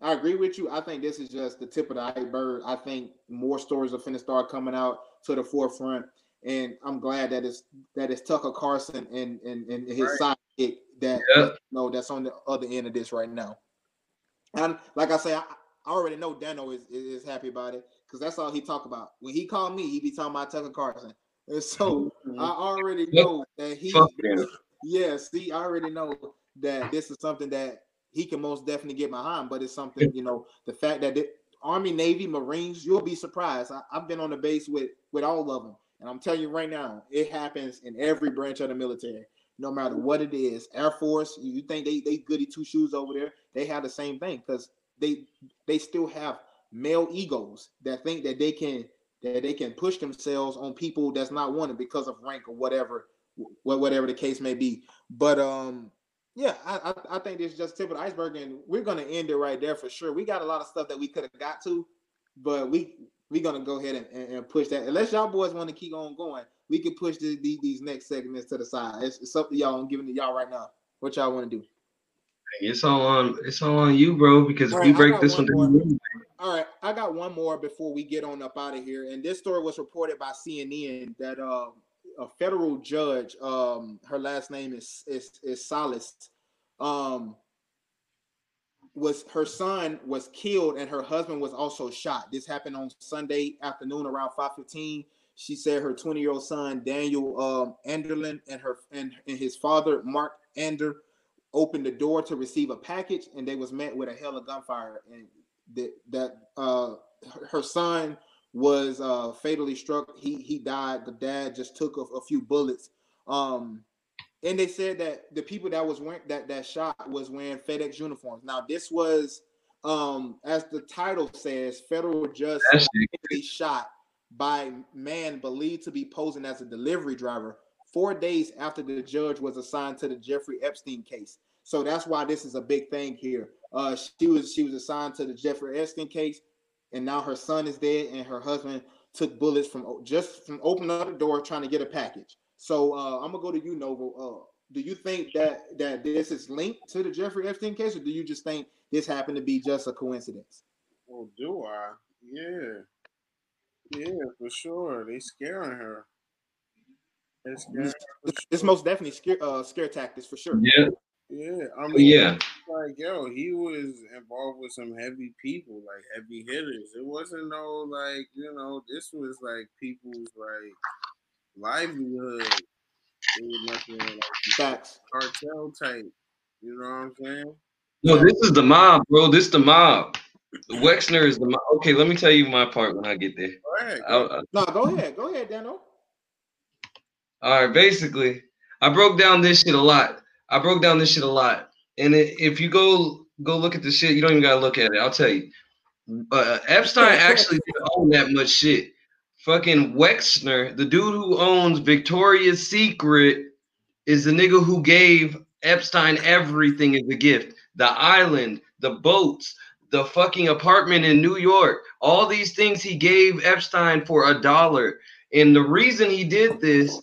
I agree with you. I think this is just the tip of the iceberg. I think more stories are finna start coming out to the forefront, and I'm glad that it's that it's Tucker Carlson and and, and his right. Sidekick that yeah. you know that's on the other end of this right now. And like I say, I, I already know Dano is, is happy about it because that's all he talk about. When he called me, he be talking about Tucker Carlson. And so mm-hmm. I already know that he yeah, see, I already know that this is something that he can most definitely get behind, but it's something, you know, the fact that it, Army, Navy, Marines, you'll be surprised. I, have been on the base with with all of them. And I'm telling you right now, it happens in every branch of the military, no matter what it is. Air Force, you think they they goody two shoes over there? They have the same thing because they they still have male egos that think that they can that they can push themselves on people that's not wanted because of rank or whatever whatever the case may be but um yeah i i, I think this is just tip of the iceberg and we're gonna end it right there for sure we got a lot of stuff that we could have got to but we we're gonna go ahead and, and, push that unless y'all boys want to keep on going we can push the, the, these next segments to the side it's, it's to y'all i'm giving to y'all right now what y'all want to do it's all on it's all on you, bro. Because if right, you break this one, down, all right, I got one more before we get on up out of here. And this story was reported by CNN that uh, a federal judge, um, her last name is is, is Salas, um, was her son was killed and her husband was also shot. This happened on Sunday afternoon around 5:15. She said her 20 year old son Daniel um, Anderlin and her and, and his father Mark Anderl opened the door to receive a package, and they was met with a hell of gunfire, and that that uh, her son was uh, fatally struck. He he died. The dad just took a, a few bullets. Um, and they said that the people that was wearing that that shot was wearing FedEx uniforms. Now this was, um, as the title says, federal judge shot by man believed to be posing as a delivery driver four days after the judge was assigned to the Jeffrey Epstein case. So that's why this is a big thing here. Uh, she was she was assigned to the Jeffrey Epstein case, and now her son is dead, and her husband took bullets from just from opening up the door trying to get a package. So uh, I'm gonna go to you, Noble. Uh, do you think that that this is linked to the Jeffrey Epstein case, or do you just think this happened to be just a coincidence? Well, do I? Yeah. Yeah, for sure. They scaring her. They scaring her It's most definitely scare uh scare tactics for sure. Yeah. Yeah. I Oh, mean yeah. like yo, he was involved with some heavy people, like heavy hitters. It wasn't no like, you know, this was like people's like livelihood. It was nothing like Facts. cartel type. You know what I'm saying? No, this is the mob, bro. This is the mob. Wexner is the mob. Okay, let me tell you my part when I get there. Go. I, I, No, go ahead. Go ahead, Daniel. All right, basically, I broke down this shit a lot. I broke down this shit a lot. And it, if you go go look at the shit, you don't even gotta look at it. I'll tell you. Uh, Epstein actually didn't own that much shit. Fucking Wexner, the dude who owns Victoria's Secret, is the nigga who gave Epstein everything as a gift. The island, the boats, the fucking apartment in New York, all these things he gave Epstein for a dollar. And the reason he did this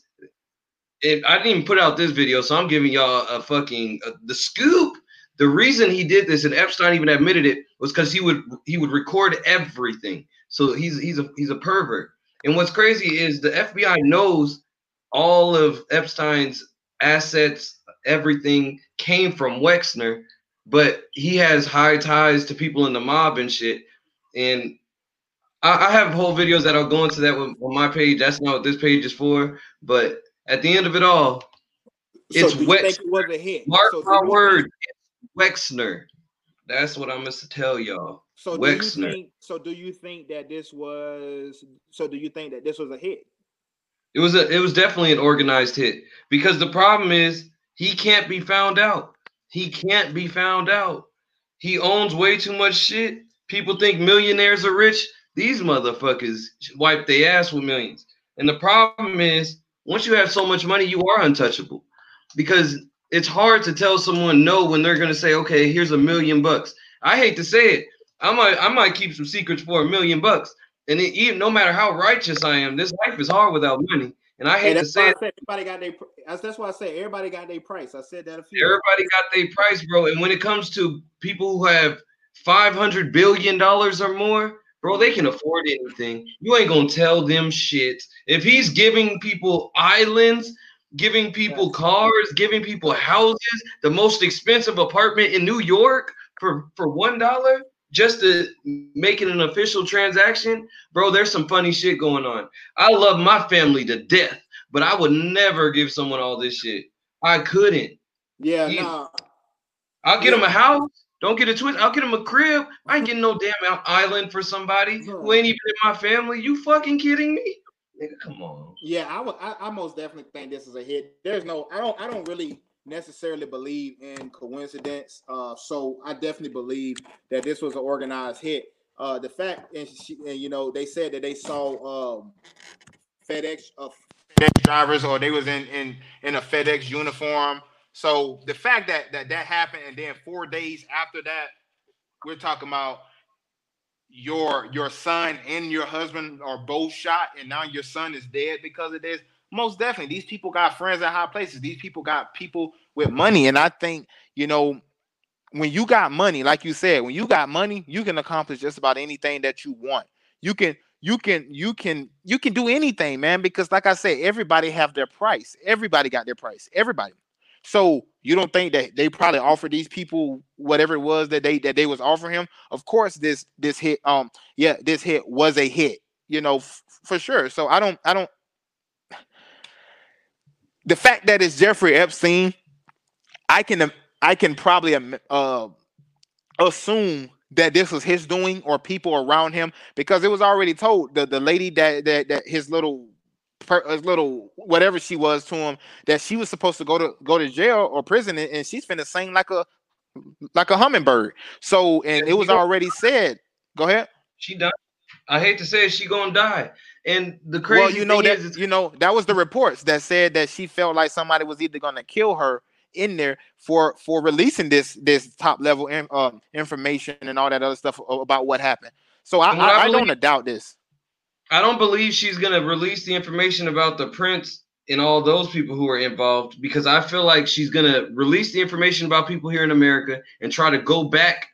it, I didn't even put out this video, so I'm giving y'all a fucking uh, the scoop. The reason he did this, and Epstein even admitted it, was because he would he would record everything. So he's he's a he's a pervert. And what's crazy is the FBI knows all of Epstein's assets, everything came from Wexner, but he has high ties to people in the mob and shit. And I, I have whole videos that I'll go into that with, on my page. That's not what this page is for. But at the end of it all, It's so do you Wex- think it was a hit? mark so my word, Wexner. That's what I'm gonna tell y'all. So do you think? So do you think that this was? So do you think that this was a hit? It was a it was definitely an organized hit because the problem is he can't be found out. He can't be found out. He owns way too much shit. People think millionaires are rich. These motherfuckers wipe their ass with millions. And the problem is once you have so much money, you are untouchable because it's hard to tell someone no when they're gonna say, okay, here's a million bucks. I hate to say it. I might I might keep some secrets for a million bucks. And it, even no matter how righteous I am, this life is hard without money. And I hate to say it, everybody got their. that's- That's why I say everybody got their price. I said that a few. everybody got their price, bro. And when it comes to people who have five hundred billion dollars or more, bro, they can mm-hmm. afford anything. You ain't gonna tell them shit. If he's giving people islands, giving people cars, giving people houses, the most expensive apartment in New York for for one dollar. Just to make it an official transaction, bro. There's some funny shit going on. I love my family to death, but I would never give someone all this shit. I couldn't. Yeah, He- nah. I'll get Yeah. him a house. Don't get a twist. I'll get him a crib. I ain't getting no damn island for somebody who ain't even in my family. You fucking kidding me? Nigga, come on. Yeah, I would. I, I most definitely think this is a hit. There's no. I don't. I don't really necessarily believe in coincidence. Uh, so I definitely believe that this was an organized hit. Uh, the fact, and, she, and you know, they said that they saw um, FedEx uh, FedEx drivers, or they was in in in a FedEx uniform. So the fact that that that happened, and then four days after that, we're talking about your your son and your husband are both shot, and now your son is dead because of this. Most definitely, these people got friends in high places. These people got people with money, and I think you know when you got money, like you said, when you got money, you can accomplish just about anything that you want. You can you can you can you can do anything, man. Because like I said, everybody have their price. Everybody got their price. Everybody. So you don't think that they probably offered these people whatever it was that they that they was offering him? Of course, this this hit um yeah this hit was a hit. you know, f- for sure. So I don't, I don't. The fact that it's Jeffrey Epstein, I can, I can probably uh, assume that this was his doing or people around him because it was already told the the lady that that, that his little his little whatever she was to him that she was supposed to go to go to jail or prison and she's finna sing like a like a hummingbird. So and it was already said. Go ahead. She died. I hate to say it, she gonna die. And the crazy well, you know that is, you know that was the reports that said that she felt like somebody was either gonna kill her in there for for releasing this this top level in, uh, information and all that other stuff about what happened. So I, I, I, I don't doubt this. I don't believe she's gonna release the information about the prince and all those people who are involved because I feel like she's gonna release the information about people here in America and try to go back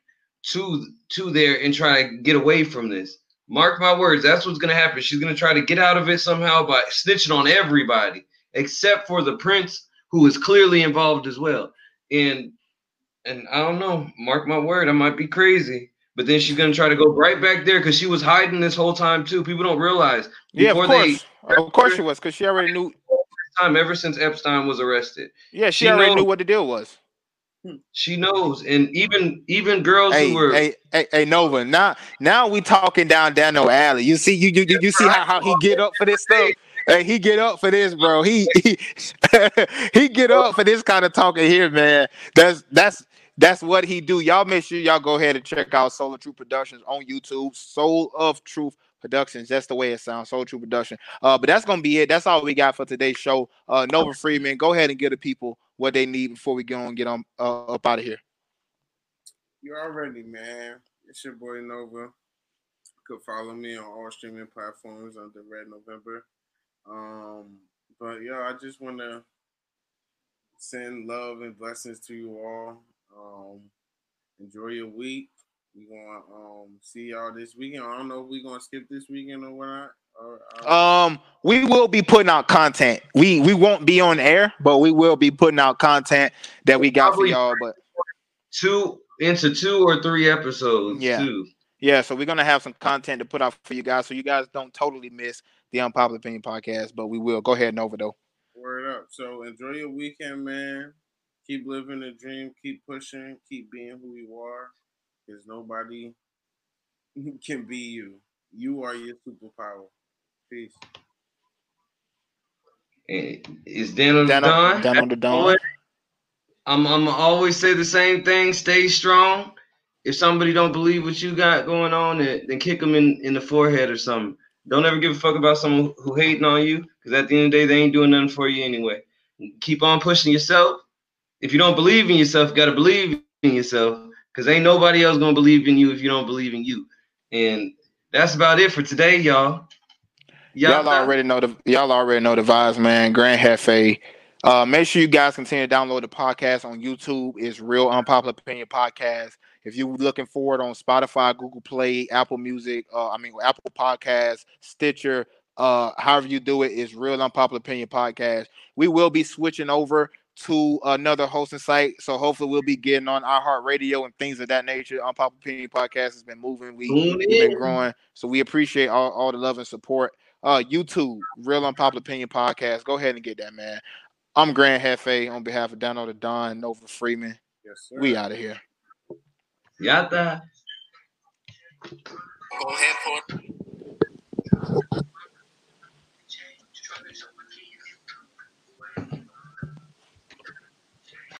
to to there and try to get away from this. Mark my words, that's what's gonna happen. She's gonna try to get out of it somehow by snitching on everybody except for the prince who is clearly involved as well. And and I don't know, mark my word, I might be crazy. But then she's gonna try to go right back there because she was hiding this whole time too. People don't realize. Yeah, of course. They, of course she was, because she already knew time ever since Epstein was arrested. Yeah, she, she already knows, knew what the deal was. She knows, and even even girls hey, who were hey, hey, hey Nova. Now now we talking down Daniel Alley. You see, you you you, you see how, how he get up for this stuff. Hey, he get up for this, bro. He he, he get up for this kind of talking here, man. That's that's that's what he do. Y'all make sure y'all go ahead and check out Soul of Truth Productions on YouTube. Soul of Truth Productions. That's the way it sounds. Soul Truth Production. Uh, but that's gonna be it. That's all we got for today's show. Uh, Nova Freeman, go ahead and give the people what they need before we go and get on uh, up out of here. You already, man. It's your boy Nova. You could follow me on all streaming platforms under Red November. Um, but yo, I just want to send love and blessings to you all. Um, enjoy your week. We gonna um see y'all this weekend. I don't know if we gonna skip this weekend or what. Or, um, we will be putting out content. We we won't be on air, but we will be putting out content that we got for y'all. But two into two or three episodes. Yeah. Too. Yeah, so we're gonna have some content to put out for you guys, so you guys don't totally miss the Unpopular Opinion podcast. But we will go ahead and over though. Word up. So enjoy your weekend, man. Keep living the dream. Keep pushing. Keep being who you are. Because nobody can be you. You are your superpower. Peace. Eh, is Dano the Don? Dano the Don. I'm I'm always say the same thing. Stay strong if somebody don't believe what you got going on, then kick them in, in the forehead or something. Don't ever give a fuck about someone who hating on you, because at the end of the day, they ain't doing nothing for you anyway. Keep on pushing yourself. If you don't believe in yourself, you gotta believe in yourself, because ain't nobody else gonna believe in you if you don't believe in you. And that's about it for today, y'all. Y'all, y'all already know the y'all already know the vibes, man. Grand Hefe. Uh, make sure you guys continue to download the podcast on YouTube. It's Real Unpopular Opinion Podcast. If you're looking for it on Spotify, Google Play, Apple Music, uh, I mean Apple Podcasts, Stitcher, uh, however you do it, it, is Real Unpopular Opinion Podcast. We will be switching over to another hosting site, so hopefully we'll be getting on iHeartRadio and things of that nature. Unpopular Opinion Podcast has been moving, we, we've been growing, so we appreciate all, all the love and support uh, YouTube, Real Unpopular Opinion Podcast. Go ahead and get that, man. I'm Grand Hefe on behalf of Donald the Don, Nova Freeman. Yes, sir. We out of here. Got Go ahead,